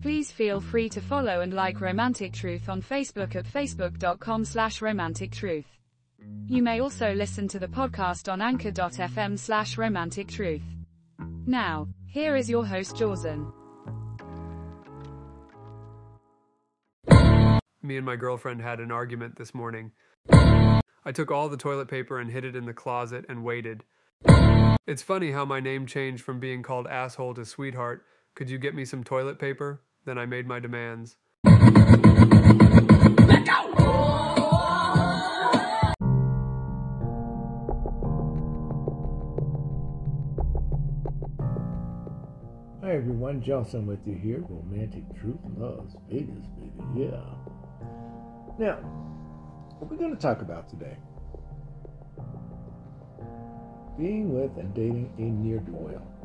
Please feel free to follow and like Romantic Truth on Facebook at facebook.com slash romantic truth. You may also listen to the podcast on anchor.fm slash romantic truth. Now, here is your host Jawson. Me and my girlfriend had an argument this morning. I took all the toilet paper and hid it in the closet and waited. It's funny how my name changed from being called asshole to sweetheart. Could you get me some toilet paper? Then I made my demands. Hi everyone, Jawson with you here. Romantic Truth Las Vegas, baby. Yeah. Now, what we're going to talk about today being with and dating a near do well.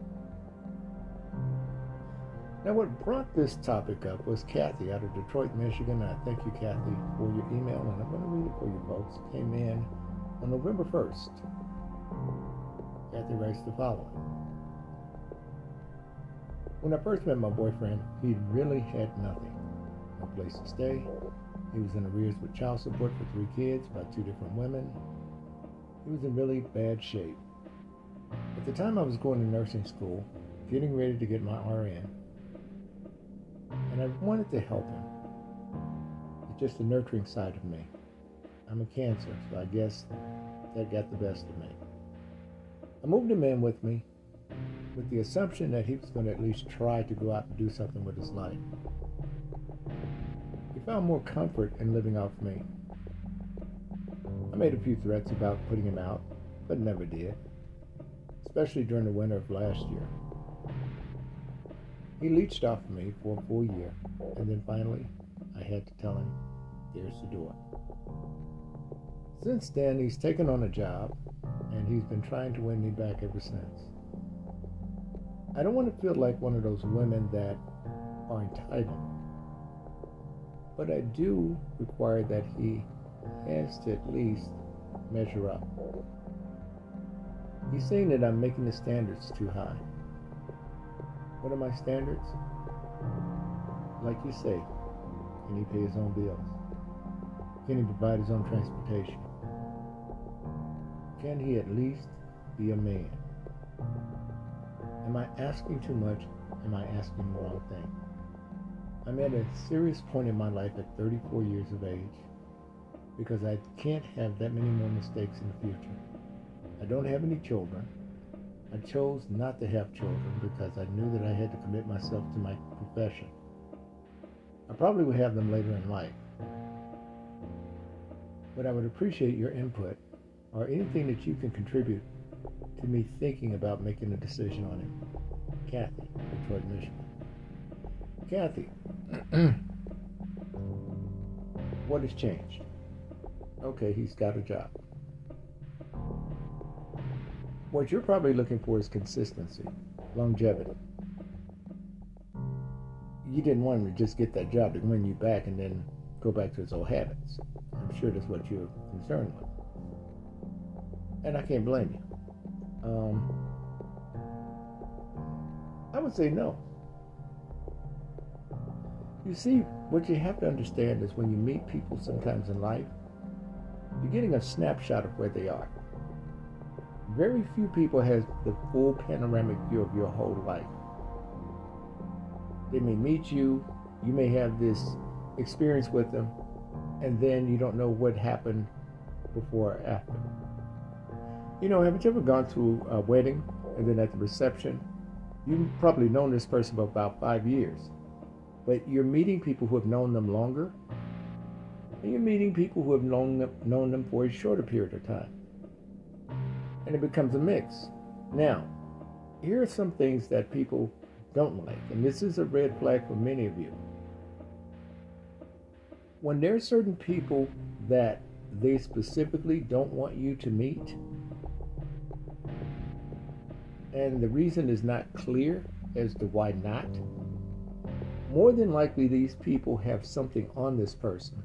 Now, what brought this topic up was Kathy out of Detroit, Michigan. I thank you, Kathy, for your email, and I'm going to read it for you folks. Came in on November 1st. Kathy writes the following. When I first met my boyfriend, he really had nothing. No place to stay. He was in arrears with child support for three kids by two different women. He was in really bad shape. At the time I was going to nursing school, getting ready to get my RN, and I wanted to help him. It's just the nurturing side of me. I'm a cancer, so I guess that got the best of me. I moved him in with me with the assumption that he was going to at least try to go out and do something with his life. He found more comfort in living off me. I made a few threats about putting him out, but never did, especially during the winter of last year. He leached off me for a full year, and then finally, I had to tell him, there's the door. Since then, he's taken on a job, and he's been trying to win me back ever since. I don't want to feel like one of those women that are entitled. But I do require that he has to at least measure up. He's saying that I'm making the standards too high. What are my standards? Like you say, can he pay his own bills? Can he provide his own transportation? Can he at least be a man? Am I asking too much? Am I asking the wrong thing? I'm at a serious point in my life at 34 years of age because I can't have that many more mistakes in the future. I don't have any children. I chose not to have children because I knew that I had to commit myself to my profession. I probably would have them later in life. But I would appreciate your input or anything that you can contribute to me thinking about making a decision on him. Kathy, Detroit, Michigan. Kathy, what has changed? Okay, he's got a job. What you're probably looking for is consistency, longevity. You didn't want him to just get that job to win you back and then go back to his old habits. I'm sure that's what you're concerned with. And I can't blame you. Um, I would say no. You see, what you have to understand is when you meet people sometimes in life, you're getting a snapshot of where they are. Very few people have the full panoramic view of your whole life. They may meet you, you may have this experience with them, and then you don't know what happened before or after. You know, haven't you ever gone to a wedding and then at the reception, you've probably known this person for about five years, but you're meeting people who have known them longer, and you're meeting people who have known them, known them for a shorter period of time. And it becomes a mix. Now, here are some things that people don't like, and this is a red flag for many of you. when there are certain people that they specifically don't want you to meet, and the reason is not clear as to why not, more than likely these people have something on this person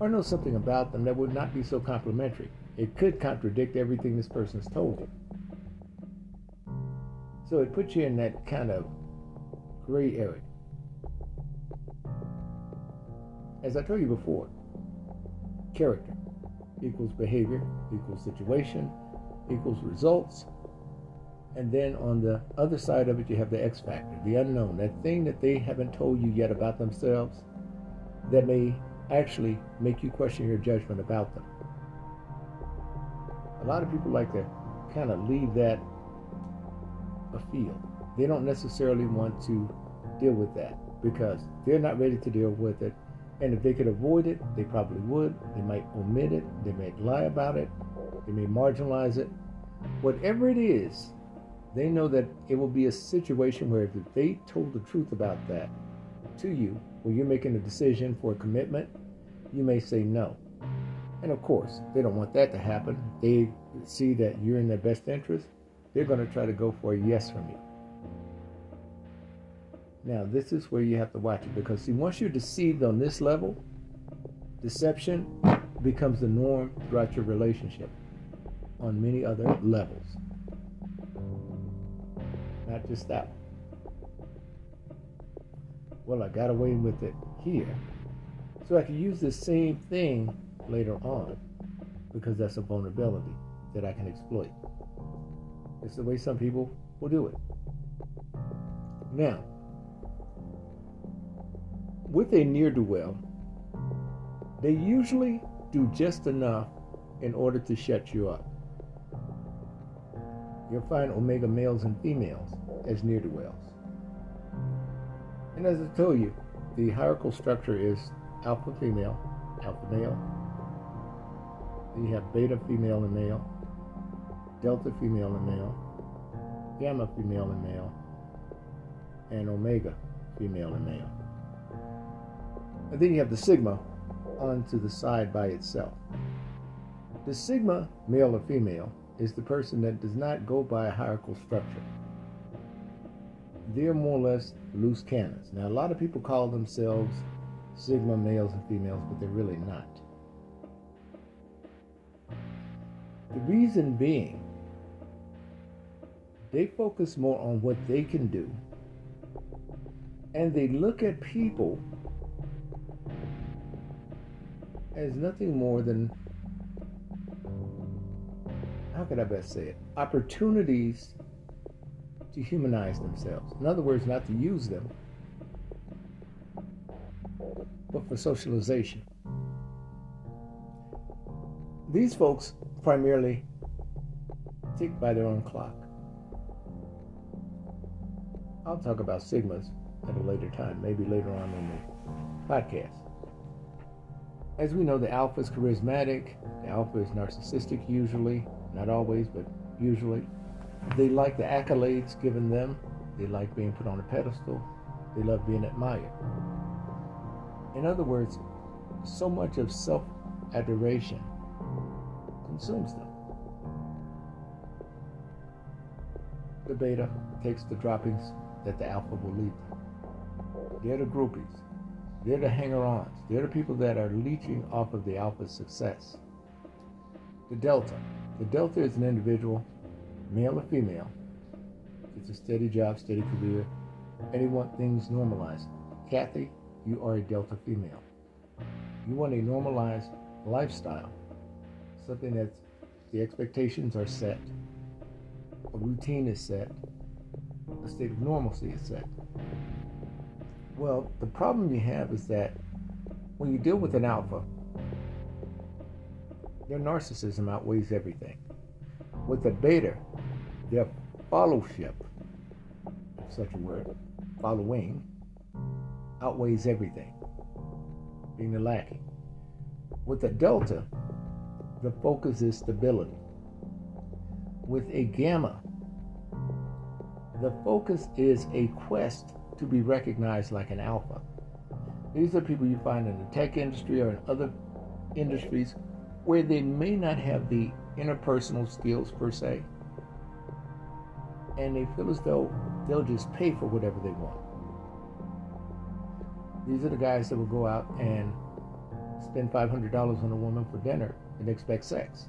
or know something about them that would not be so complimentary. It could contradict everything this person's told you. So it puts you in that kind of gray area. As I told you before, character equals behavior equals situation equals results. And then on the other side of it, you have the X factor, the unknown, that thing that they haven't told you yet about themselves that may actually make you question your judgment about them. A lot of people like to kind of leave that afield. They don't necessarily want to deal with that because they're not ready to deal with it. And if they could avoid it, they probably would. They might omit it, they might lie about it, they may marginalize it. Whatever it is, they know that it will be a situation where if they told the truth about that to you, when you're making a decision for a commitment, you may say no. And of course, they don't want that to happen. They see that you're in their best interest. They're going to try to go for a yes from you. Now, this is where you have to watch it because, see, once you're deceived on this level, deception becomes the norm throughout your relationship on many other levels. Not just that. Well, I got away with it here. So I can use the same thing later on because that's a vulnerability that I can exploit. It's the way some people will do it. Now, with a near do well, they usually do just enough in order to shut you up. You'll find omega males and females as near do wells. And as I told you, the hierarchical structure is alpha female, alpha male. You have beta female and male, delta female and male, gamma female and male, and omega female and male. And then you have the sigma onto the side by itself. The sigma, male or female, is the person that does not go by a hierarchical structure. They're more or less loose cannons. Now, a lot of people call themselves sigma males and females, but they're really not. The reason being, they focus more on what they can do, and they look at people as nothing more than, how could I best say it? Opportunities to humanize themselves. In other words, not to use them, but for socialization. These folks primarily tick by their own clock. I'll talk about sigmas at a later time, maybe later on in the podcast. As we know, the alpha is charismatic, the alpha is narcissistic usually, not always, but usually. They like the accolades given them, they like being put on a pedestal, they love being admired. In other words, so much of self adoration consumes them. The beta takes the droppings that the alpha will leave them. They're the groupies. They're the hanger-ons. They're the people that are leeching off of the alpha's success. The delta. The delta is an individual, male or female. It's a steady job, steady career, want things normalized. Kathy, you are a delta female. You want a normalized lifestyle, something that the expectations are set, a routine is set, a state of normalcy is set. Well, the problem you have is that when you deal with an alpha, their narcissism outweighs everything. With a beta, their followship, such a word, following, outweighs everything, being the lacking. With a delta, the focus is stability. With a gamma, the focus is a quest to be recognized like an alpha. These are people you find in the tech industry or in other industries where they may not have the interpersonal skills per se, and they feel as though they'll just pay for whatever they want. These are the guys that will go out and spend $500 on a woman for dinner and expect sex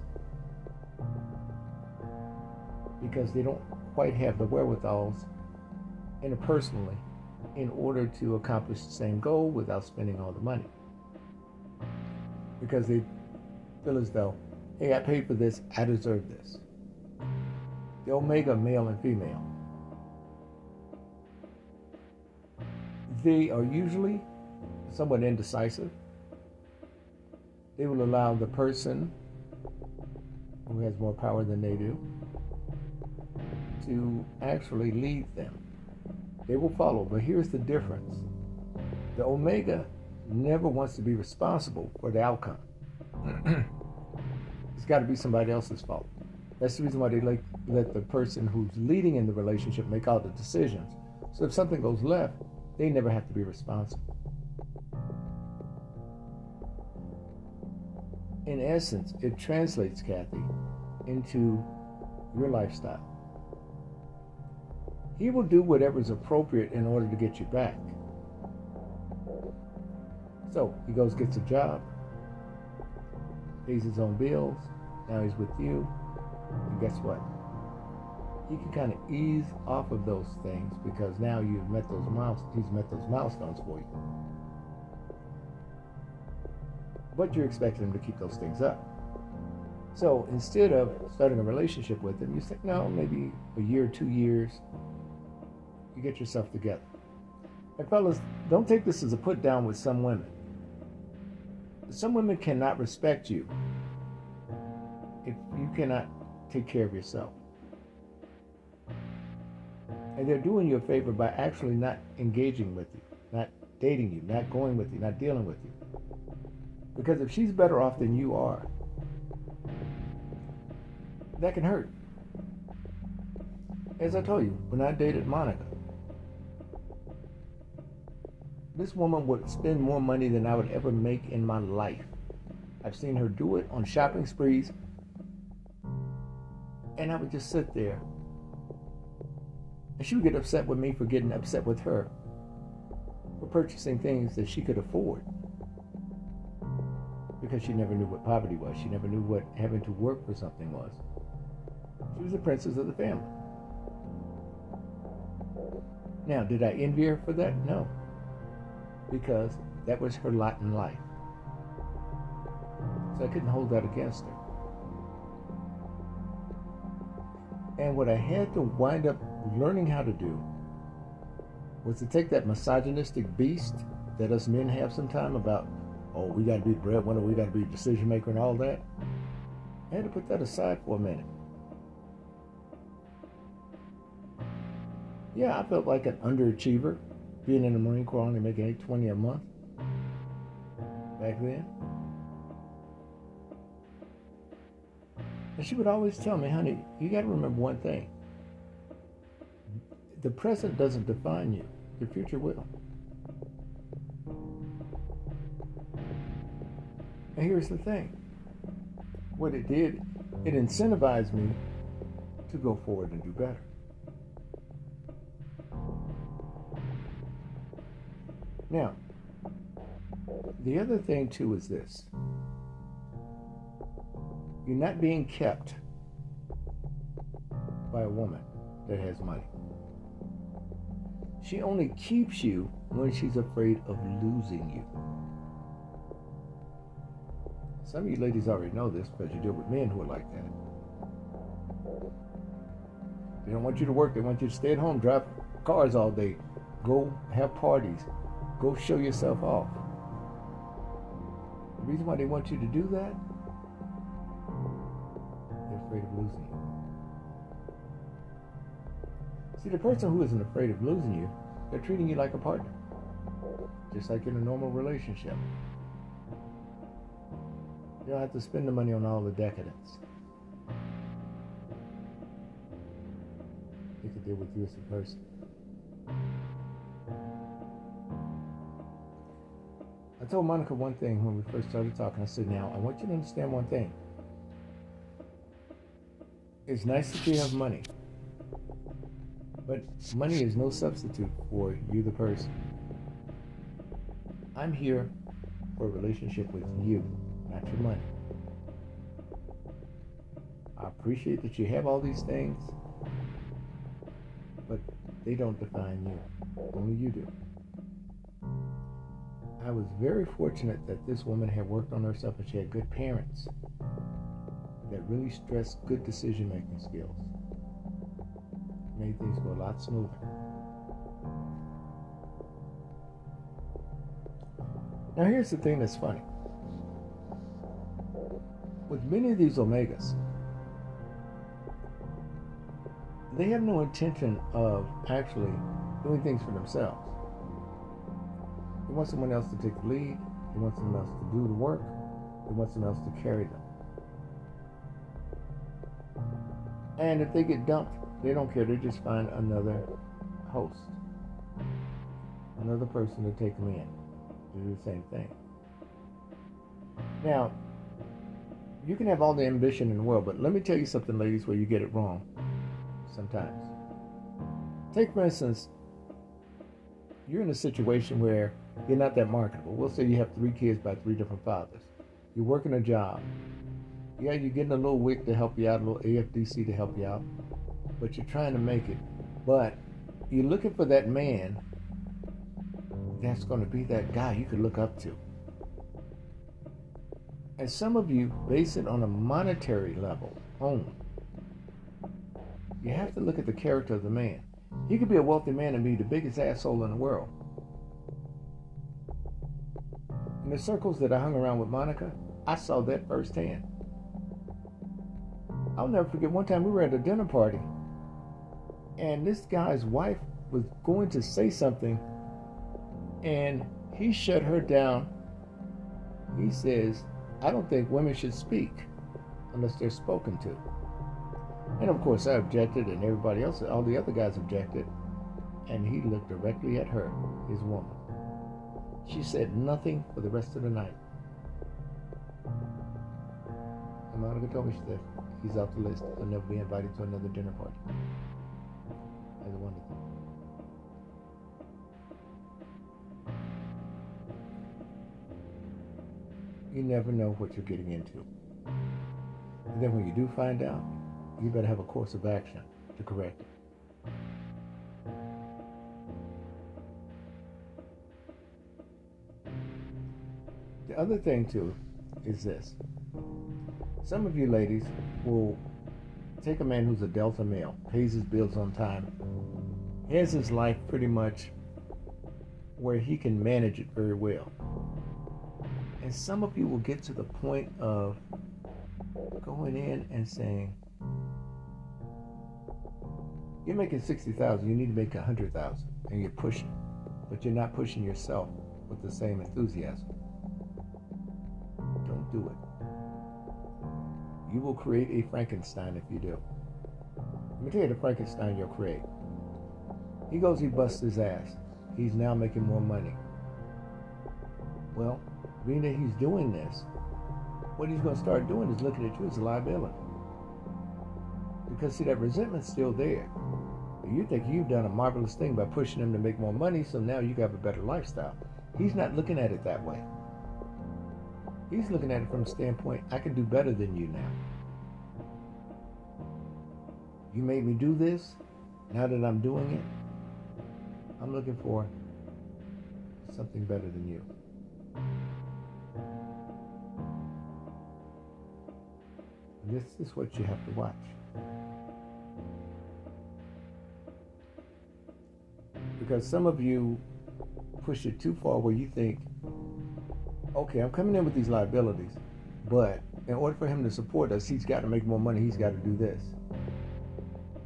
because they don't quite have the wherewithals interpersonally in order to accomplish the same goal without spending all the money. Because they feel as though, hey, I paid for this, I deserve this. The omega male and female. They are usually somewhat indecisive. They will allow the person who has more power than they do to actually lead them. They will follow, but here's the difference the Omega never wants to be responsible for the outcome. it's got to be somebody else's fault. That's the reason why they like, let the person who's leading in the relationship make all the decisions. So if something goes left, they never have to be responsible. In essence, it translates, Kathy, into your lifestyle. He will do whatever is appropriate in order to get you back. So he goes, gets a job, pays his own bills, now he's with you, and guess what? You can kind of ease off of those things because now you've met those milestones. He's met those milestones for you. But you're expecting them to keep those things up. So instead of starting a relationship with them, you think, no, maybe a year, two years, you get yourself together. And fellas, don't take this as a put down with some women. Some women cannot respect you if you cannot take care of yourself. And they're doing you a favor by actually not engaging with you, not dating you, not going with you, not dealing with you. Because if she's better off than you are, that can hurt. As I told you, when I dated Monica, this woman would spend more money than I would ever make in my life. I've seen her do it on shopping sprees, and I would just sit there. And she would get upset with me for getting upset with her for purchasing things that she could afford. Because she never knew what poverty was. She never knew what having to work for something was. She was the princess of the family. Now, did I envy her for that? No because that was her lot in life. So I couldn't hold that against her. And what I had to wind up learning how to do was to take that misogynistic beast that us men have sometimes about, oh, we got to be the breadwinner, we got to be the decision maker, and all that. I had to put that aside for a minute. Yeah, I felt like an underachiever being in the Marine Corps only making 820 a month back then. And she would always tell me, honey, you got to remember one thing. The present doesn't define you, your future will. And here's the thing what it did, it incentivized me to go forward and do better. Now, the other thing too is this you're not being kept by a woman that has money. She only keeps you when she's afraid of losing you. Some of you ladies already know this because you deal with men who are like that. They don't want you to work, they want you to stay at home, drive cars all day, go have parties, Go show yourself off. The reason why they want you to do that, they're afraid of losing you. See, the person who isn't afraid of losing you, they're treating you like a partner, just like in a normal relationship. You don't have to spend the money on all the decadence. They can deal with you as a person. I told Monica one thing when we first started talking. I said, Now, I want you to understand one thing. It's nice that you have money, but money is no substitute for you, the person. I'm here for a relationship with you, not your money. I appreciate that you have all these things, but they don't define you. Only you do. I was very fortunate that this woman had worked on herself and she had good parents that really stressed good decision making skills. Made things go a lot smoother. Now, here's the thing that's funny. With many of these omegas, they have no intention of actually doing things for themselves. They want someone else to take the lead. They want someone else to do the work. They want someone else to carry them. And if they get dumped, they don't care. They just find another host, another person to take them in do the same thing. Now, you can have all the ambition in the world, but let me tell you something, ladies, where you get it wrong sometimes. Take, for instance, you're in a situation where you're not that marketable. We'll say you have three kids by three different fathers. You're working a job. Yeah, you're getting a little WIC to help you out, a little AFDC to help you out, but you're trying to make it. But you're looking for that man that's going to be that guy you could look up to. And some of you base it on a monetary level only. You have to look at the character of the man. He could be a wealthy man and be the biggest asshole in the world. In the circles that I hung around with Monica, I saw that firsthand. I'll never forget one time we were at a dinner party, and this guy's wife was going to say something, and he shut her down. He says, I don't think women should speak unless they're spoken to. And of course, I objected, and everybody else, all the other guys objected. And he looked directly at her, his woman. She said nothing for the rest of the night. And Monica told me, she said, he's off the list. He'll never be invited to another dinner party. As a wonderful. You never know what you're getting into. And then when you do find out, you better have a course of action to correct it. The other thing, too, is this. Some of you ladies will take a man who's a Delta male, pays his bills on time, has his life pretty much where he can manage it very well. And some of you will get to the point of going in and saying, You're making 60,000, you need to make 100,000, and you're pushing, but you're not pushing yourself with the same enthusiasm. Don't do it. You will create a Frankenstein if you do. Let me tell you the Frankenstein you'll create. He goes, he busts his ass. He's now making more money. Well, being that he's doing this, what he's going to start doing is looking at you as a liability. Because, see, that resentment's still there. You think you've done a marvelous thing by pushing him to make more money, so now you have a better lifestyle. He's not looking at it that way. He's looking at it from the standpoint, I can do better than you now. You made me do this. Now that I'm doing it, I'm looking for something better than you. This is what you have to watch. Because some of you push it too far where you think, okay, I'm coming in with these liabilities, but in order for him to support us, he's got to make more money, he's got to do this.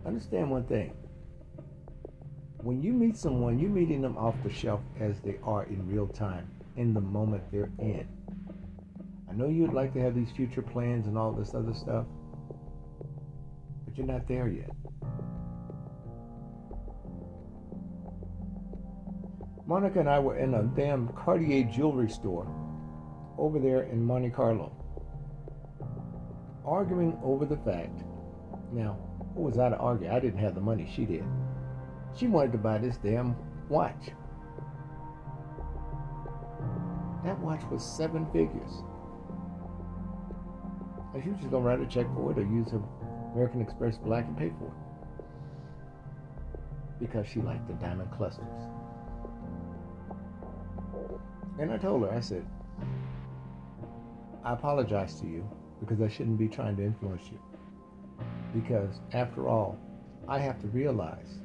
Understand one thing. When you meet someone, you're meeting them off the shelf as they are in real time, in the moment they're in. I know you'd like to have these future plans and all this other stuff, but you're not there yet. Monica and I were in a damn Cartier jewelry store over there in Monte Carlo, arguing over the fact. Now, what was I to argue? I didn't have the money, she did. She wanted to buy this damn watch. That watch was seven figures. Was just gonna write a check for it or use her American Express Black and pay for it. Because she liked the diamond clusters. And I told her, I said, I apologize to you because I shouldn't be trying to influence you. Because after all, I have to realize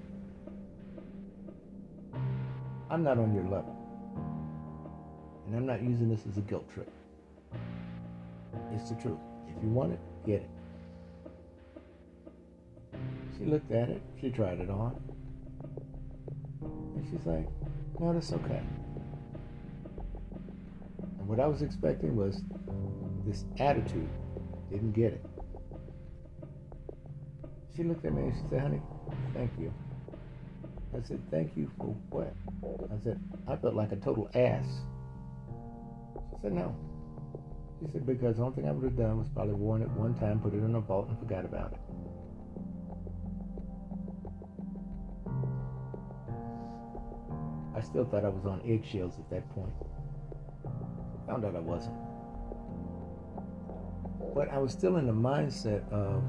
I'm not on your level. And I'm not using this as a guilt trip. It's the truth. If you want it, get it. She looked at it, she tried it on. And she's like, no, that's okay. And what I was expecting was this attitude. Didn't get it. She looked at me and she said, honey, thank you. I said, thank you for what? I said, I felt like a total ass. She said, no. She said, because the only thing I would have done was probably worn it one time, put it in a vault, and forgot about it. I still thought I was on eggshells at that point. Found out I wasn't. But I was still in the mindset of,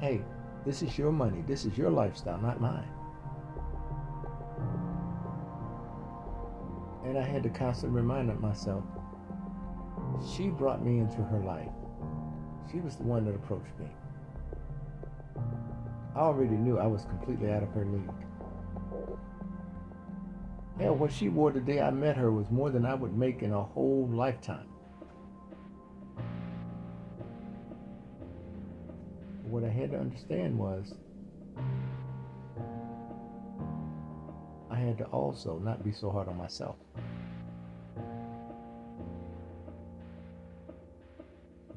hey, this is your money, this is your lifestyle, not mine. And I had to constantly remind myself, she brought me into her life. She was the one that approached me. I already knew I was completely out of her league. Hell, what she wore the day I met her was more than I would make in a whole lifetime. What I had to understand was I had to also not be so hard on myself.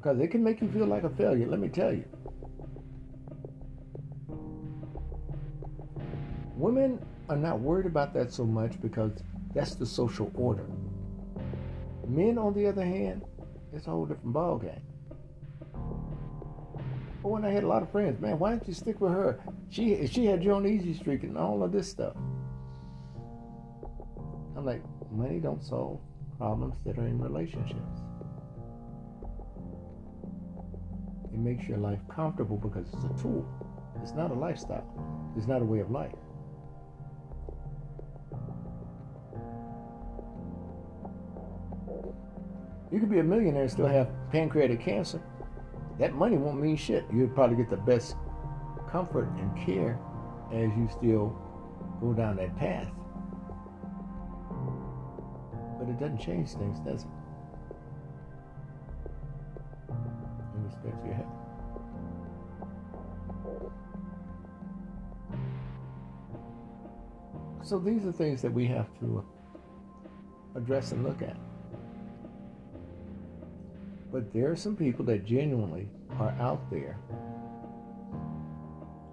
Because it can make you feel like a failure, let me tell you. Women are not worried about that so much because that's the social order. Men, on the other hand, it's a whole different ballgame. Oh, but when I had a lot of friends, man, why don't you stick with her? She she had you on easy streak and all of this stuff. I'm like, money don't solve problems that are in relationships. It makes your life comfortable because it's a tool. It's not a lifestyle. It's not a way of life. You could be a millionaire and still have pancreatic cancer. That money won't mean shit. You'll probably get the best comfort and care as you still go down that path. But it doesn't change things, does it? So these are things that we have to address and look at. But there are some people that genuinely are out there.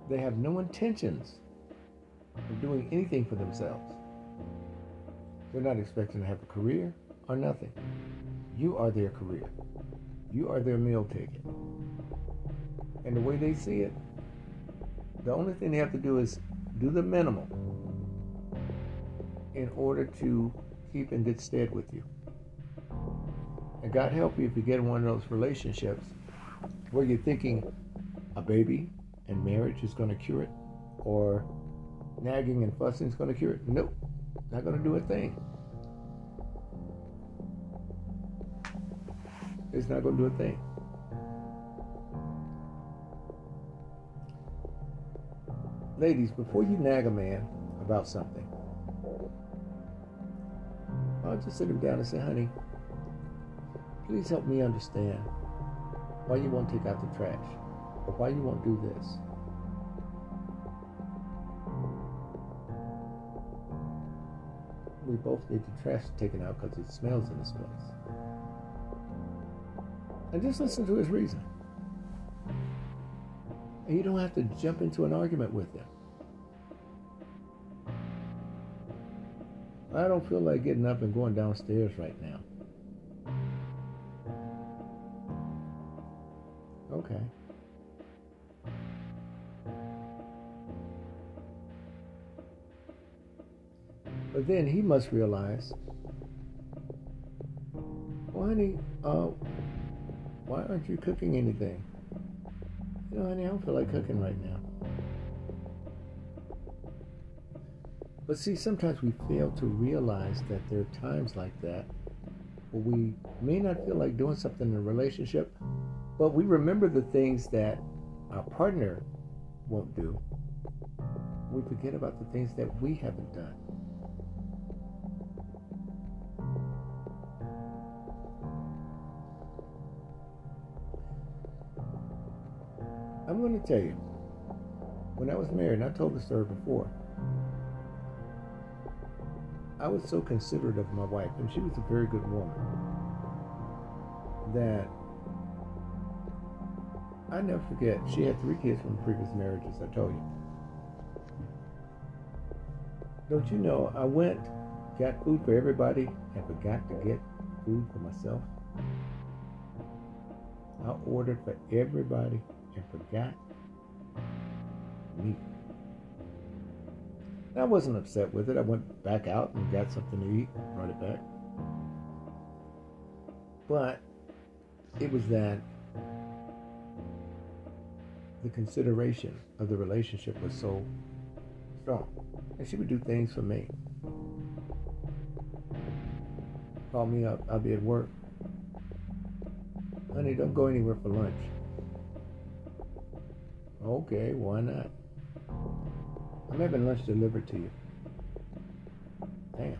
They have no intentions of doing anything for themselves. They're not expecting to have a career or nothing. You are their career. You are their meal ticket. And the way they see it, the only thing they have to do is do the minimum in order to keep in good stead with you. And God help you if you get in one of those relationships where you're thinking a baby and marriage is going to cure it, or nagging and fussing is going to cure it. Nope, not going to do a thing. It's not going to do a thing. Ladies, before you nag a man about something, I'll just sit him down and say, honey, Please help me understand why you won't take out the trash or why you won't do this. We both need the trash taken out because it smells in this place. And just listen to his reason. And you don't have to jump into an argument with him. I don't feel like getting up and going downstairs right now. Okay. But then he must realize, well, honey, uh, why aren't you cooking anything? You know, honey, I don't feel like cooking right now. But see, sometimes we fail to realize that there are times like that where we may not feel like doing something in a relationship, but we remember the things that our partner won't do. We forget about the things that we haven't done. Tell you, when I was married, and I told the story before, I was so considerate of my wife, and she was a very good woman, that I never forget. She had three kids from previous marriages, I told you. Don't you know, I went, got food for everybody, and forgot to get food for myself. I ordered for everybody and forgot me. I wasn't upset with it. I went back out and got something to eat, brought it back. But it was that the consideration of the relationship was so strong. And she would do things for me. Call me up, I'll be at work. Honey, don't go anywhere for lunch. Okay, why not? I'm having lunch delivered to you. Damn.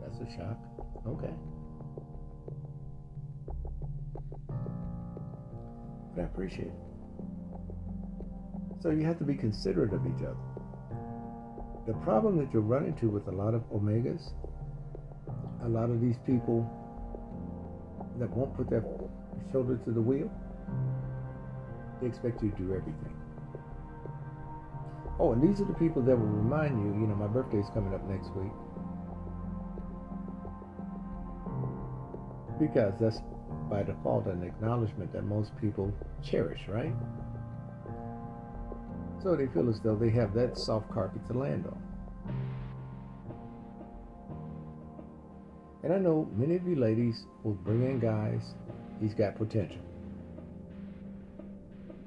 That's a shock. Okay. But I appreciate it. So you have to be considerate of each other. The problem that you'll run into with a lot of omegas, a lot of these people that won't put their shoulder to the wheel, they expect you to do everything. Oh, and these are the people that will remind you, you know, my birthday's coming up next week. Because that's by default an acknowledgement that most people cherish, right? So they feel as though they have that soft carpet to land on. And I know many of you ladies will bring in guys, he's got potential.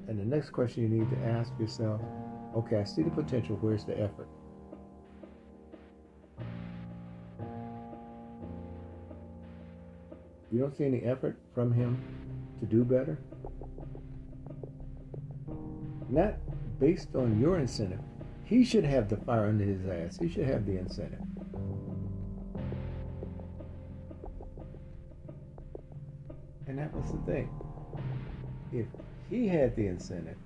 And the next question you need to ask yourself okay, I see the potential, where's the effort? You don't see any effort from him to do better? Not based on your incentive. He should have the fire under his ass. He should have the incentive. And that was the thing. If he had the incentive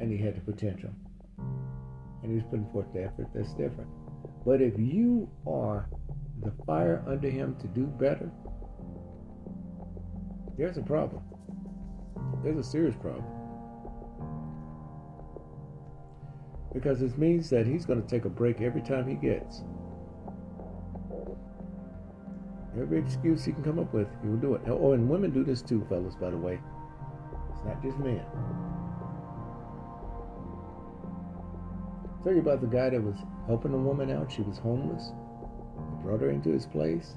and he had the potential and he was putting forth the effort, that's different. But if you are the fire under him to do better, there's a problem. There's a serious problem. Because it means that he's going to take a break every time he gets. Every excuse he can come up with, he will do it. Oh, and women do this too, fellas, by the way. It's not just men. Tell you about the guy that was helping a woman out. She was homeless. He brought her into his place.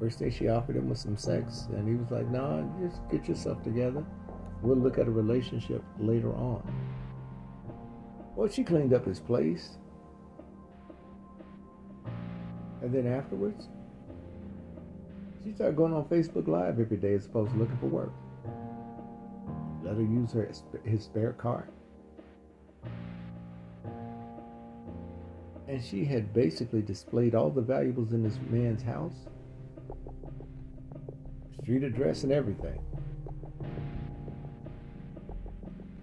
First day she offered him with some sex, and he was like, "Nah, just get yourself together. We'll look at a relationship later on." Well, she cleaned up his place, and then afterwards, she started going on Facebook Live every day as opposed to looking for work. Let her use her his spare car. And she had basically displayed all the valuables in this man's house street address and everything.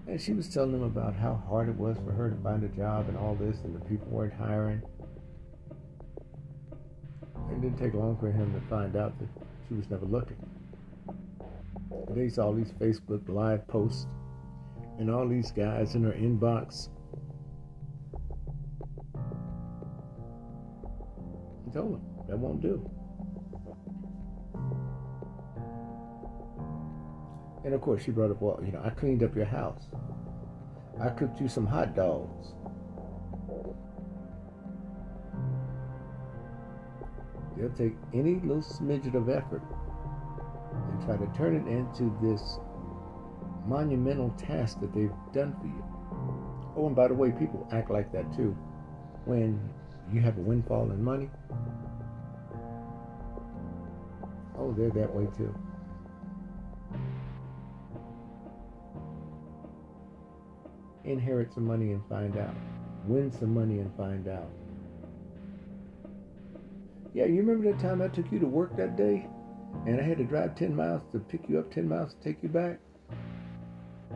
And she was telling him about how hard it was for her to find a job and all this, and the people weren't hiring. It didn't take long for him to find out that she was never looking. And they saw all these Facebook live posts and all these guys in her inbox Him that won't do. And of course, she brought up, well, you know, I cleaned up your house. I cooked you some hot dogs. They'll take any little smidget of effort and try to turn it into this monumental task that they've done for you. Oh, and by the way, people act like that too. When you have a windfall in money, oh, they're that way too. Inherit some money and find out. Win some money and find out. Yeah, you remember that time I took you to work that day? And I had to drive 10 miles to pick you up, 10 miles to take you back?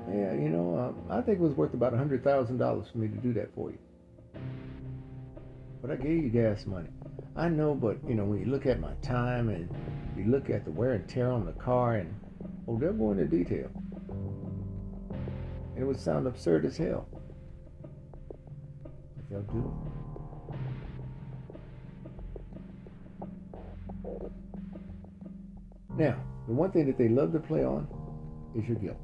Yeah, you know, uh, I think it was worth about $100,000 for me to do that for you. But I gave you gas money. I know, but, you know, when you look at my time and you look at the wear and tear on the car, and, oh, they'll go into detail. And it would sound absurd as hell. But they'll do it. Now, the one thing that they love to play on is your guilt.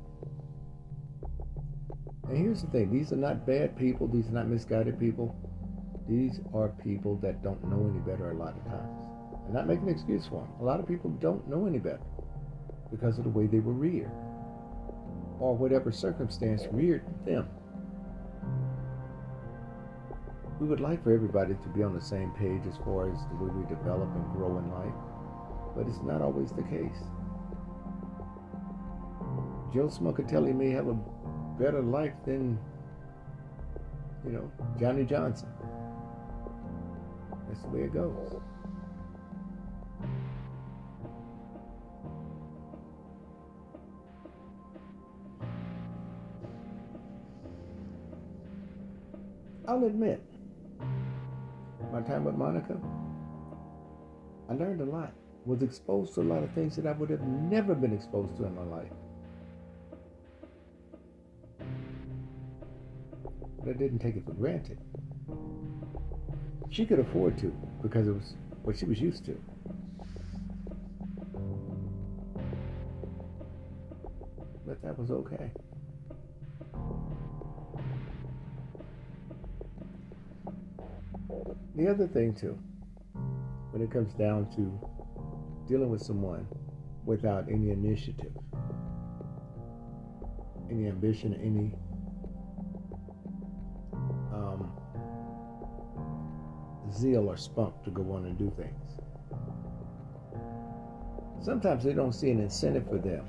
And here's the thing these are not bad people, these are not misguided people. These are people that don't know any better a lot of times. I'm not making an excuse for them. A lot of people don't know any better because of the way they were reared or whatever circumstance reared them. We would like for everybody to be on the same page as far as the way we develop and grow in life, but it's not always the case. Joe Smokatelli may have a better life than, you know, Johnny Johnson. That's the way it goes. I'll admit, my time with Monica, I learned a lot. Was exposed to a lot of things that I would have never been exposed to in my life. But I didn't take it for granted. She could afford to because it was what she was used to. But that was okay. The other thing, too, when it comes down to dealing with someone without any initiative, any ambition, any zeal or spunk to go on and do things. Sometimes they don't see an incentive for them.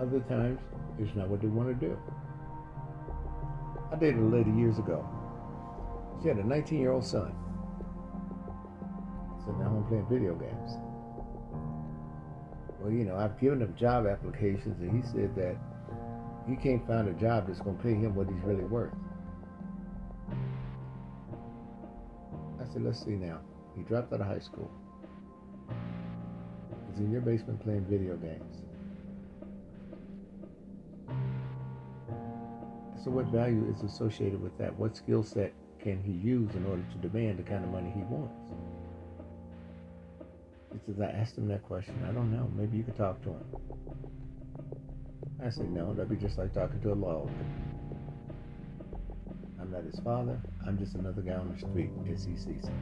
Other times, it's not what they want to do. I dated a lady years ago. She had a 19 year old son. So now I'm playing video games. Well, you know, I've given him job applications, and he said that he can't find a job that's going to pay him what he's really worth. Said, let's see now. He dropped out of high school. He's in your basement playing video games. So, what value is associated with that? What skill set can he use in order to demand the kind of money he wants? He says, I asked him that question. I don't know. Maybe you could talk to him. I said, no, that'd be just like talking to a lawyer. I'm not his father. I'm just another guy on the street as he sees him.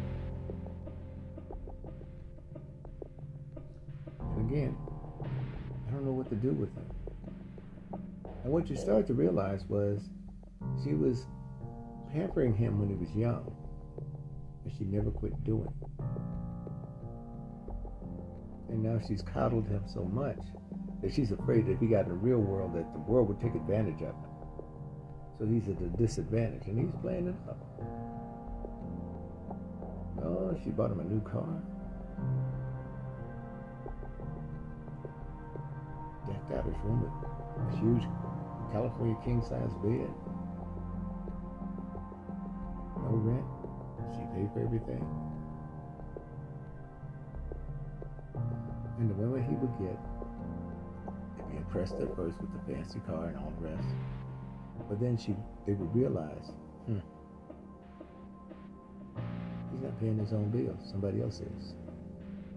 And again, I don't know what to do with him. And what you start to realize was she was pampering him when he was young, and she never quit doing. And now she's coddled him so much that she's afraid that if he got in the real world, that the world would take advantage of him. So he's at a disadvantage, and he's playing it up. Oh, she bought him a new car. Decked out his room with a huge California king size bed. No rent. She paid for everything. And the women he would get, they'd be impressed at first with the fancy car and all the rest. But then she they would realize, hmm, He's not paying his own bills. Somebody else is.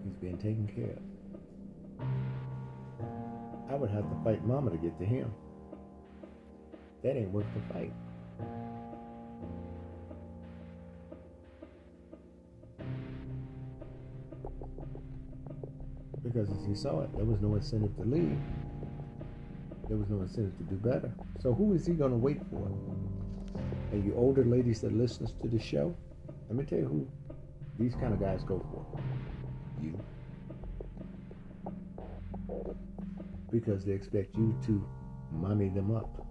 He's being taken care of. I would have to fight mama to get to him. That ain't worth the fight. Because as he saw it, there was no incentive to leave. There was no incentive to do better. So who is he going to wait for? And you older ladies that listens to the show, let me tell you who these kind of guys go for. You. Because they expect you to mummy them up.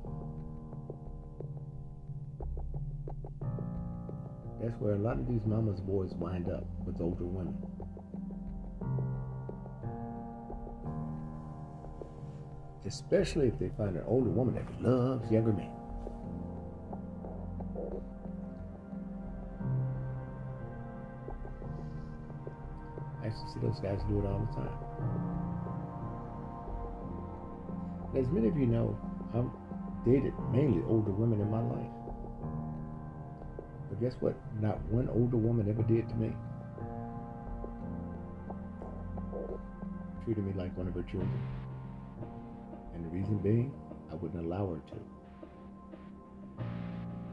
That's where a lot of these mama's boys wind up with older women. Especially if they find an older woman that loves younger men. I used to see those guys do it all the time. As many of you know, I've dated mainly older women in my life. But guess what? Not one older woman ever did to me. Treated me like one of her children. Reason being, I wouldn't allow her to.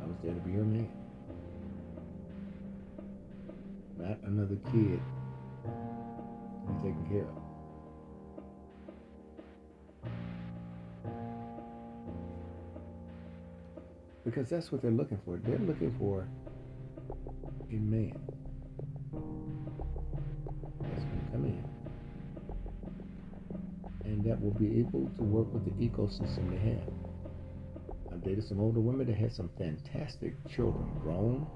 I was there to be her man. Not another kid to be taken care of. Because that's what they're looking for. They're looking for a man be able to work with the ecosystem they have. I've dated some older women that had some fantastic children, grown,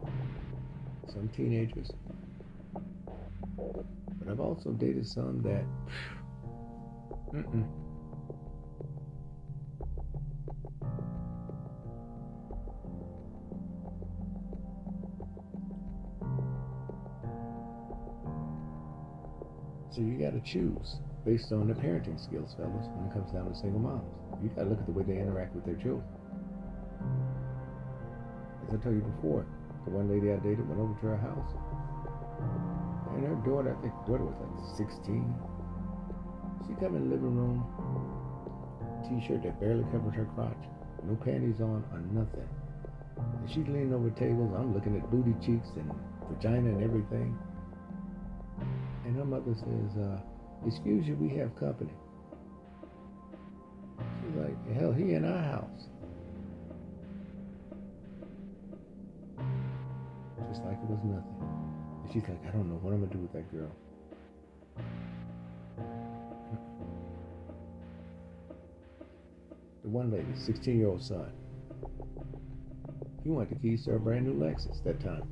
some teenagers. But I've also dated some that. So you got to choose based on their parenting skills, fellas, when it comes down to single moms. You got to look at the way they interact with their children. As I told you before, the one lady I dated went over to her house, and her daughter, I think daughter was like 16. She come in the living room, t-shirt that barely covered her crotch, no panties on or nothing. And she's leaning over tables. I'm looking at booty cheeks and vagina and everything. And her mother says, uh, excuse you, we have company. She's like, hell, he in our house. Just like it was nothing. And she's like, I don't know what I'm gonna do with that girl. The one lady, 16 year old son. He wanted the keys to a brand new Lexus that time.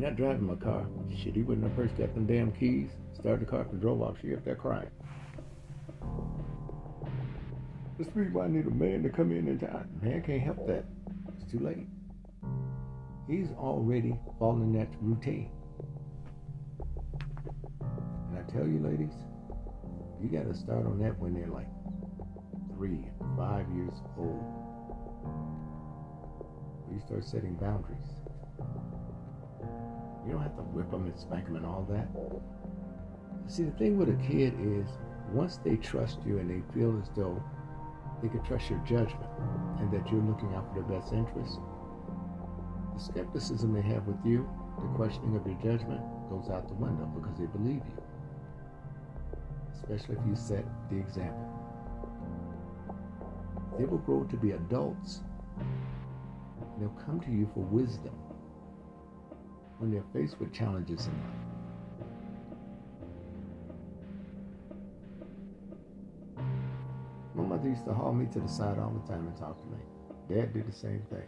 You're not driving my car. Shit, he wouldn't have first got them damn keys, started the car and drove off. She up there crying. That's the reason why I need a man to come in and time. Man can't help that. It's too late. He's already fallen in that routine. And I tell you, ladies, you got to start on that when they're like three, five years old. You start setting boundaries. You don't have to whip them and spank them and all that. See, the thing with a kid is once they trust you and they feel as though they can trust your judgment and that you're looking out for their best interests, the skepticism they have with you, the questioning of your judgment, goes out the window because they believe you. Especially if you set the example. They will grow to be adults. They'll come to you for wisdom when they're faced with challenges in life. My mother used to haul me to the side all the time and talk to me. Dad did the same thing.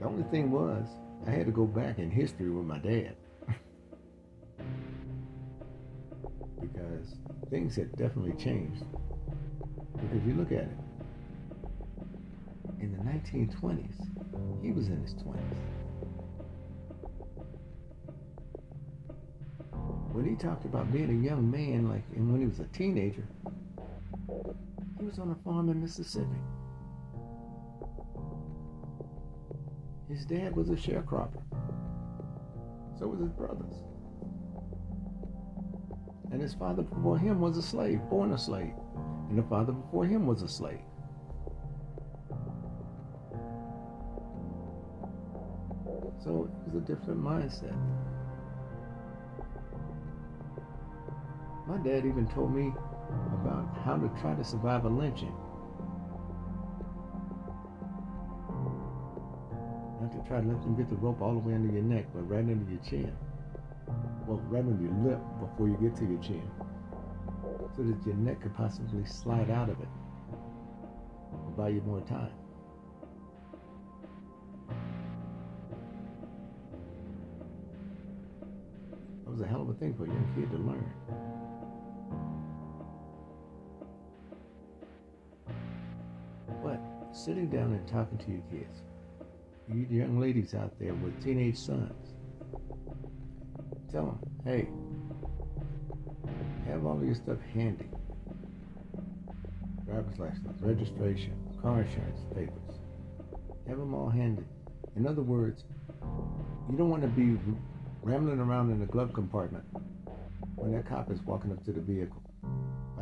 The only thing was, I had to go back in history with my dad. because things had definitely changed. Because you look at it, in the 1920s, he was in his 20s. When he talked about being a young man, like and when he was a teenager, he was on a farm in Mississippi. His dad was a sharecropper. So was his brothers. And his father before him was a slave, born a slave. And the father before him was a slave. So it was a different mindset. My dad even told me about how to try to survive a lynching. Not to try to let them get the rope all the way under your neck, but right under your chin. Well, right under your lip before you get to your chin. So that your neck could possibly slide out of it. Buy you more time. That was a hell of a thing for a young kid to learn. Sitting down and talking to your kids, you young ladies out there with teenage sons, tell them, hey, have all of your stuff handy. Driver's license, registration, car insurance papers. Have them all handy. In other words, you don't want to be rambling around in the glove compartment when that cop is walking up to the vehicle.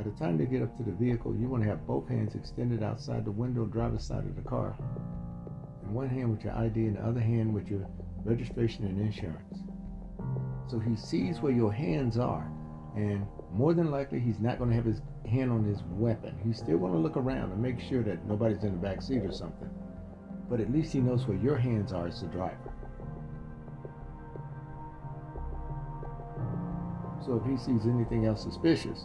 By the time they get up to the vehicle, you want to have both hands extended outside the window, driver's side of the car. In one hand with your ID, and the other hand with your registration and insurance. So he sees where your hands are, and more than likely he's not going to have his hand on his weapon. He's still going to look around and make sure that nobody's in the back seat or something. But at least he knows where your hands are as the driver. So if he sees anything else suspicious,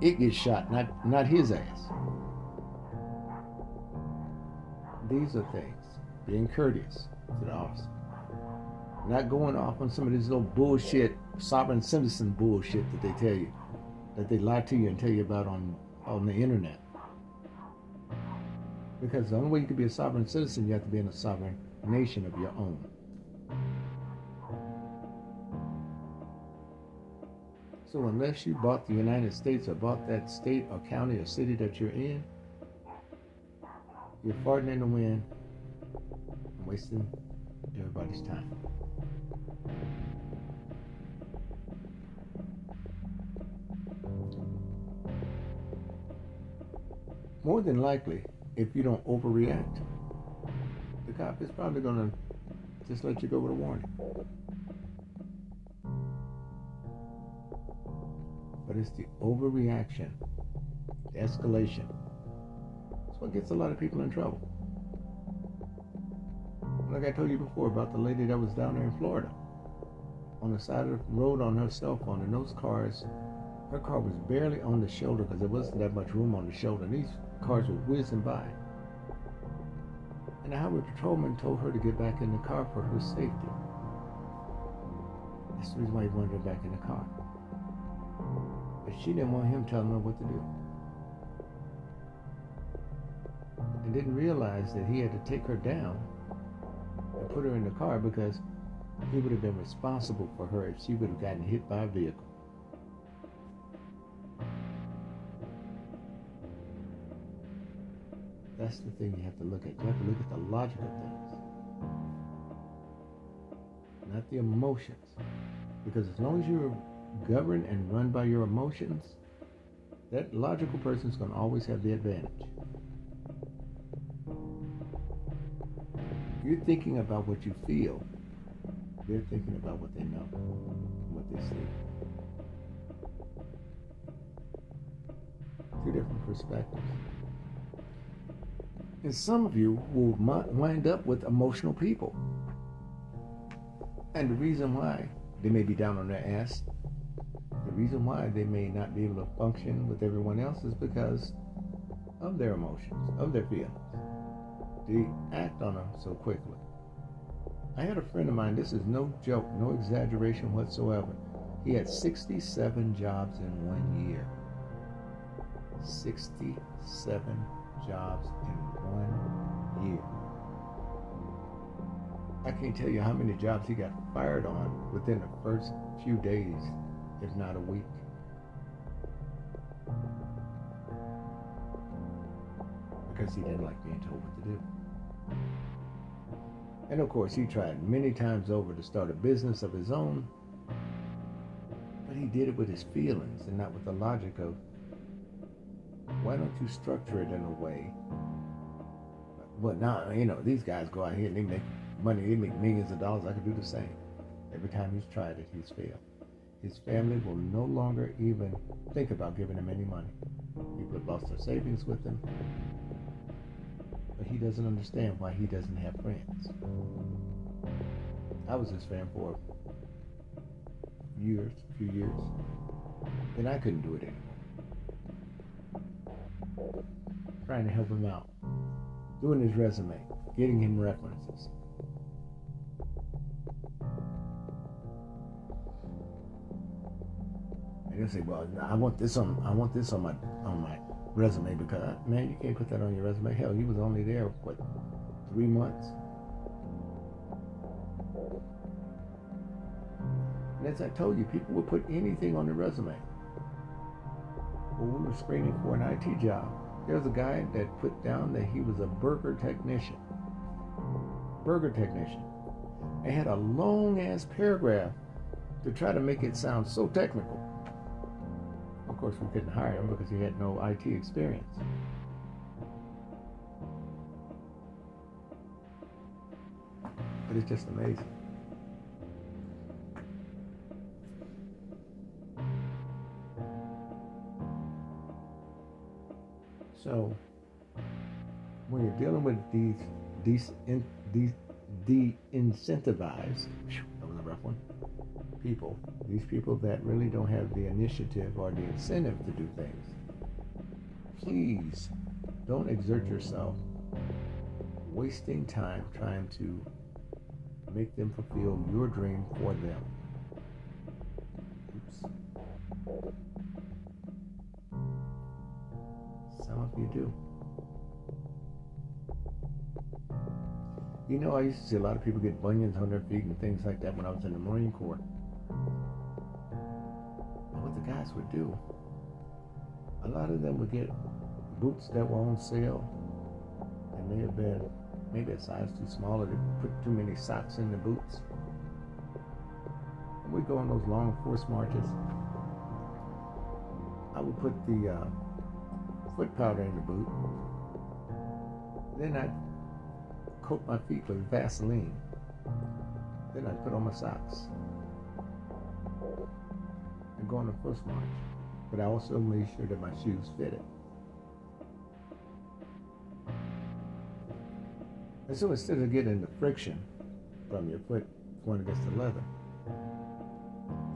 it gets shot, not not his ass. These are things. Being courteous to the officer. Not going off on some of this little bullshit, sovereign citizen bullshit that they tell you, that they lie to you and tell you about on, on the internet. Because the only way you can be a sovereign citizen, you have to be in a sovereign nation of your own. So unless you bought the United States or bought that state or county or city that you're in, you're farting in the wind wasting everybody's time. More than likely, if you don't overreact, the cop is probably going to just let you go with a warning. But it's the overreaction, the escalation. That's what gets a lot of people in trouble. Like I told you before about the lady that was down there in Florida on the side of the road on her cell phone, and those cars, her car was barely on the shoulder because there wasn't that much room on the shoulder. And these cars were whizzing by. And the highway patrolman told her to get back in the car for her safety. That's the reason why he wanted her back in the car. She didn't want him telling her what to do. And didn't realize that he had to take her down and put her in the car because he would have been responsible for her if she would have gotten hit by a vehicle. That's the thing you have to look at. You have to look at the logic of things, not the emotions. Because as long as you're governed and run by your emotions, that logical person is going to always have the advantage. You're thinking about what you feel. They're thinking about what they know, what they see. Two different perspectives. And some of you will wind up with emotional people. And the reason why they may be down on their ass, reason why they may not be able to function with everyone else is because of their emotions, of their feelings. They act on them so quickly. I had a friend of mine, this is no joke, no exaggeration whatsoever. He had 67 jobs in one year. 67 jobs in one year. I can't tell you how many jobs he got fired on within the first few days, if not a week. Because he didn't like being told what to do. And of course, he tried many times over to start a business of his own, but he did it with his feelings and not with the logic of why don't you structure it in a way? But now, you know, these guys go out here and they make money, they make millions of dollars. I could do the same. Every time he's tried it, he's failed. His family will no longer even think about giving him any money. People have lost their savings with him. But he doesn't understand why he doesn't have friends. I was his fan for years, a few years. And I couldn't do it anymore. Trying to help him out. Doing his resume. Getting him references. He'll say, "Well, I want this on. I want this on my on my resume because man, you can't put that on your resume. Hell, he was only there what three months. And as I told you, people would put anything on their resume. When we were screening for an IT job, there was a guy that put down that he was a burger technician. Burger technician. And had a long ass paragraph to try to make it sound so technical. Course, we couldn't hire him because he had no IT experience. But it's just amazing. So, when you're dealing with these these these de-incentivized, that was a rough one, people, these people that really don't have the initiative or the incentive to do things, please don't exert yourself wasting time trying to make them fulfill your dream for them. Oops. Some of you do. You know, I used to see a lot of people get bunions on their feet and things like that when I was in the Marine Corps. Guys would do, a lot of them would get boots that were on sale They may have been maybe a size too small or they put too many socks in the boots. And we'd go on those long force marches. I would put the uh, foot powder in the boot. Then I'd coat my feet with Vaseline. Then I'd put on my socks and go on the first march. But I also made sure that my shoes fitted. And so instead of getting the friction from your foot going against the leather,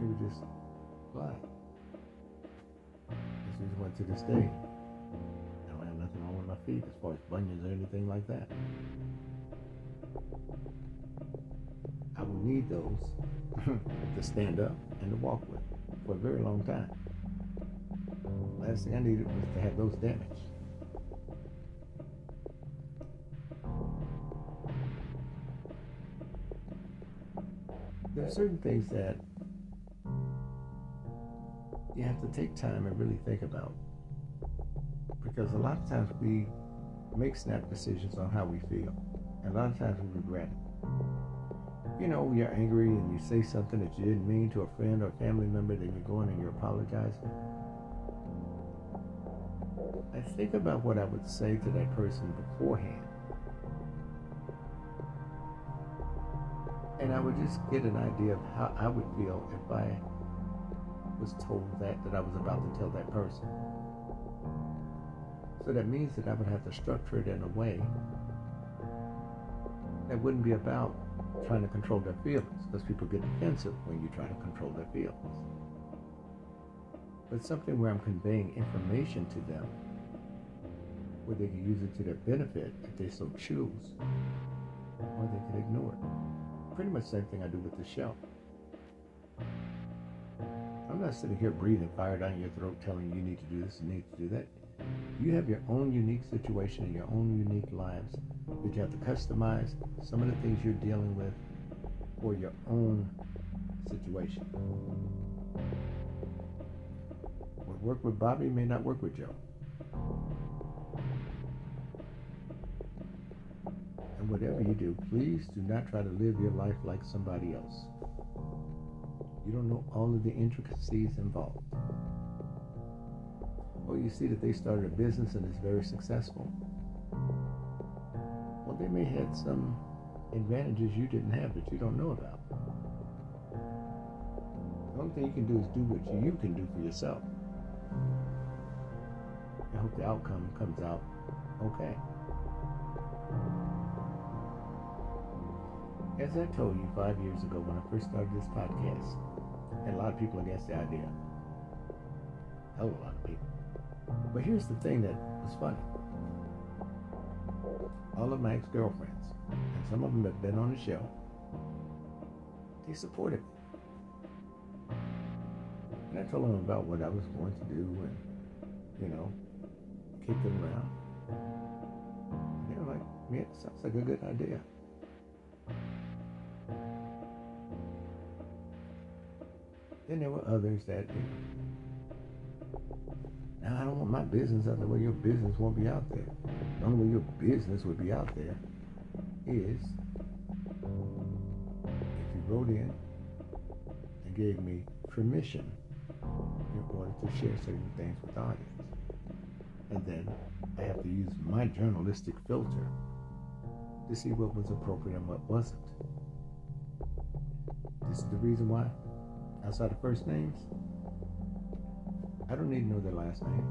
it would just fly. This is went to this day. I don't have nothing wrong with my feet as far as bunions or anything like that. I will need those to stand up and to walk with for a very long time. Last thing I needed was to have those damaged. There are certain things that you have to take time and really think about. Because a lot of times we make snap decisions on how we feel. And a lot of times we regret it. You know, you're angry and you say something that you didn't mean to a friend or a family member, then you go in and you apologize. I think about what I would say to that person beforehand. And I would just get an idea of how I would feel if I was told that that I was about to tell that person. So that means that I would have to structure it in a way that wouldn't be about trying to control their feelings, because people get defensive when you try to control their feelings. But something where I'm conveying information to them where they can use it to their benefit if they so choose, or they can ignore it. Pretty much the same thing I do with the show. I'm not sitting here breathing fire down your throat telling you you need to do this and you need to do that. You have your own unique situation and your own unique lives that you have to customize some of the things you're dealing with for your own situation. What worked with Bobby may not work with Joe. And whatever you do, please do not try to live your life like somebody else. You don't know all of the intricacies involved. Well, you see that they started a business and it's very successful. They may have some advantages you didn't have that you don't know about. The only thing you can do is do what you can do for yourself. I hope the outcome comes out okay. As I told you five years ago when I first started this podcast, and a lot of people against the idea. A lot of people. But here's the thing that was funny. All of my ex-girlfriends, and some of them have been on the show, they supported me. And I told them about what I was going to do and, you know, kicked them around. And they were like, yeah, sounds like a good idea. Then there were others that, I don't want my business out there where your business won't be out there. The only way your business would be out there is if you wrote in and gave me permission in order to share certain things with the audience. And then I have to use my journalistic filter to see what was appropriate and what wasn't. This is the reason why outside of first names, I don't need to know their last name.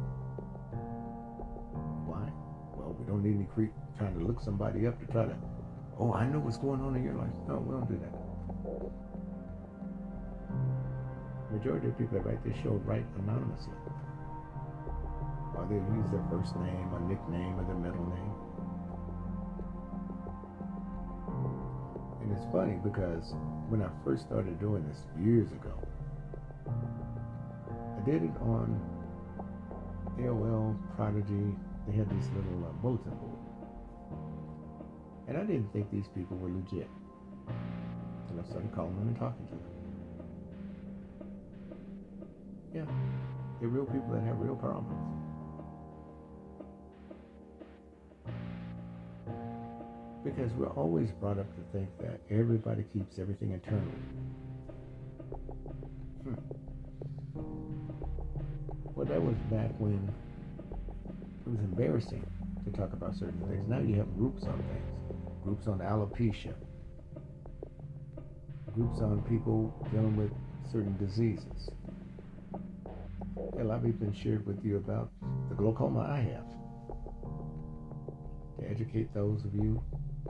Why? Well, we don't need any creep trying to look somebody up to try to, oh, I know what's going on in your life. No, we don't do that. Majority of people that write this show write anonymously. Or they use their first name, or nickname, or their middle name. And it's funny because when I first started doing this years ago, did it on AOL, Prodigy. They had this little uh, bulletin board. And I didn't think these people were legit. And I started calling them and talking to them. Yeah, they're real people that have real problems. Because we're always brought up to think that everybody keeps everything internal. Well, that was back when it was embarrassing to talk about certain things. Now you have groups on things. Groups on alopecia. Groups on people dealing with certain diseases. A lot of people shared with you about the glaucoma I have. To educate those of you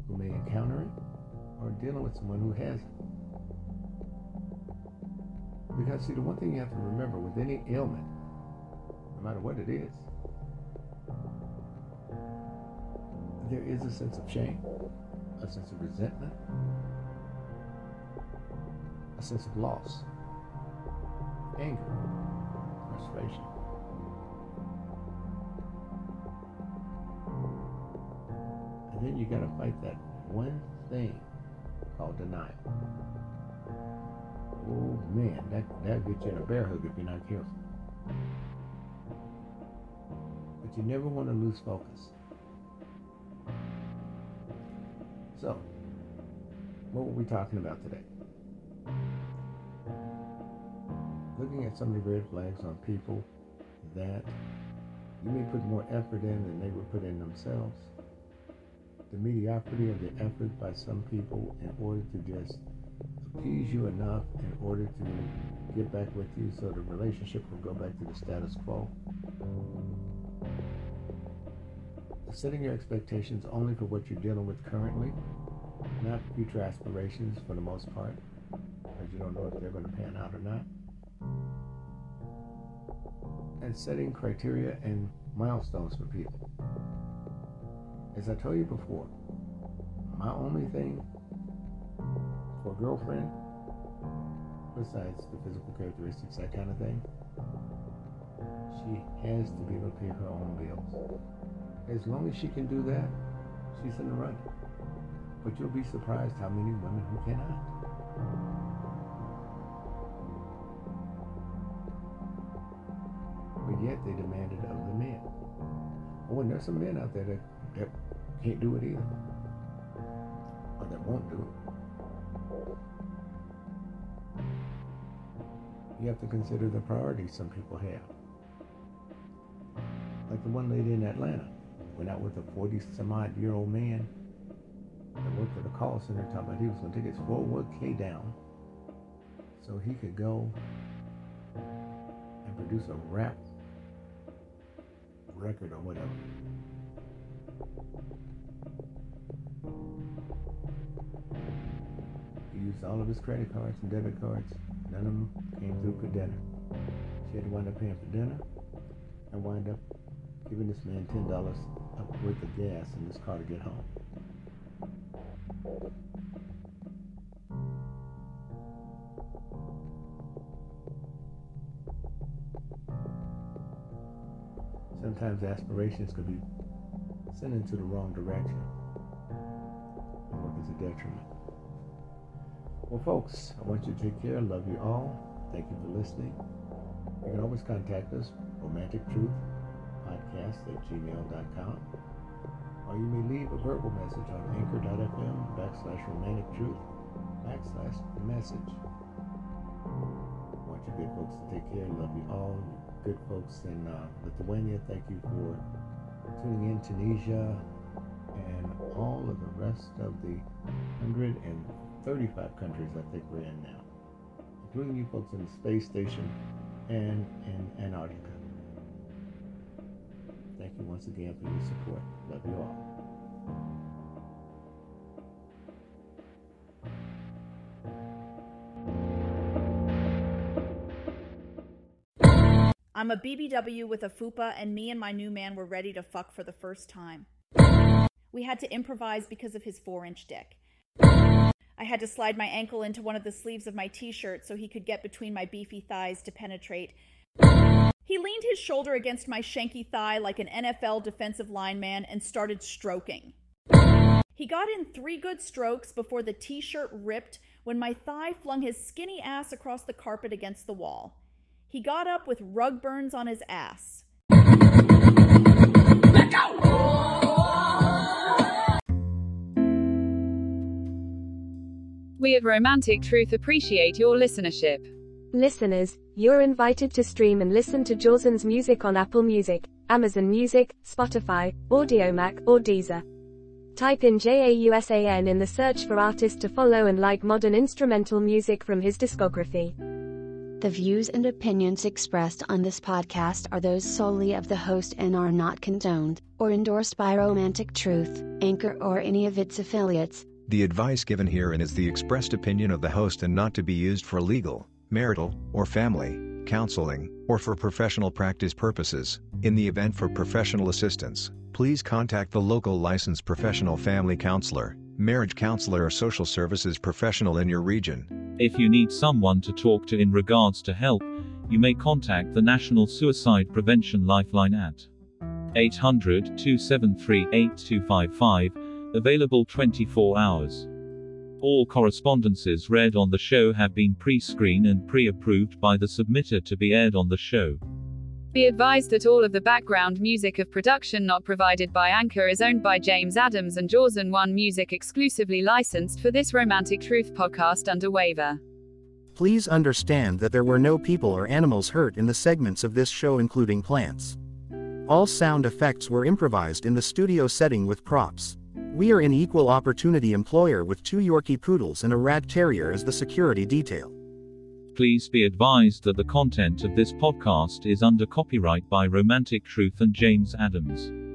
who may encounter it or dealing with someone who has it. Because, see, the one thing you have to remember with any ailment, matter what it is, there is a sense of shame, a sense of resentment, a sense of loss, anger, frustration. And then you got to fight that one thing called denial. Oh man, that that'll get you in a bear hug if you're not careful. You never want to lose focus. So, what were we talking about today? Looking at some of the red flags on people that you may put more effort in than they would put in themselves. The mediocrity of the effort by some people in order to just appease you enough in order to get back with you so the relationship will go back to the status quo. Setting your expectations only for what you're dealing with currently, not future aspirations for the most part, because you don't know if they're going to pan out or not. And setting criteria and milestones for people. As I told you before, my only thing for a girlfriend, besides the physical characteristics, that kind of thing, she has to be able to pay her own bills. As long as she can do that, she's in the running. But you'll be surprised how many women who cannot. But yet they demand it of the men. Oh, and there's some men out there that, that can't do it either. or that won't do it. You have to consider the priorities some people have. Like the one lady in Atlanta went out with a 40 some odd year old man that worked at a call center talking about he was going to take his 401k down so he could go and produce a rap record or whatever. He used all of his credit cards and debit cards. None of them came through for dinner. She had to wind up paying for dinner and wind up giving this man ten dollars worth of gas in his car to get home. Sometimes aspirations could be sent into the wrong direction and work as a detriment. Well, folks, I want you to take care. Love you all. Thank you for listening. You can always contact us, Romantic Truth Podcast at gmail.com or you may leave a verbal message on anchor.fm backslash romantic truth backslash message. I want you good folks to take care. Love you all. Good folks in uh, Lithuania, thank you for tuning in. Tunisia and all of the rest of the 135 countries I think we're in now, including you folks in the space station and in Antarctica. Thank you once again for your support. Love you all. I'm a BBW with a FUPA, and me and my new man were ready to fuck for the first time. We had to improvise because of his four inch dick. I had to slide my ankle into one of the sleeves of my t shirt so he could get between my beefy thighs to penetrate. He leaned his shoulder against my shanky thigh like an NFL defensive lineman and started stroking. He got in three good strokes before the t shirt ripped when my thigh flung his skinny ass across the carpet against the wall. He got up with rug burns on his ass. Let go! We at Romantic Truth appreciate your listenership. Listeners, you're invited to stream and listen to Jawson's music on Apple Music, Amazon Music, Spotify, Audiomack, or Deezer. Type in JAWSON in the search for artist to follow and like modern instrumental music from his discography. The views and opinions expressed on this podcast are those solely of the host and are not condoned or endorsed by Romantic Truth, Anchor, or any of its affiliates. The advice given herein is the expressed opinion of the host and not to be used for legal, marital, or family counseling, or for professional practice purposes. In the event for professional assistance, please contact the local licensed professional family counselor, marriage counselor, or social services professional in your region. If you need someone to talk to in regards to help, you may contact the National Suicide Prevention Lifeline at 800 273 8255, available 24 hours. All correspondences read on the show have been pre screened and pre approved by the submitter to be aired on the show. Be advised that all of the background music of production not provided by Anchor is owned by James Adams and Jawson One Music exclusively licensed for this Romantic Truth podcast under waiver. Please understand that there were no people or animals hurt in the segments of this show, including plants. All sound effects were improvised in the studio setting with props. We are an equal opportunity employer with two Yorkie poodles and a rat terrier as the security detail. Please be advised that the content of this podcast is under copyright by Romantic Truth and James Adams.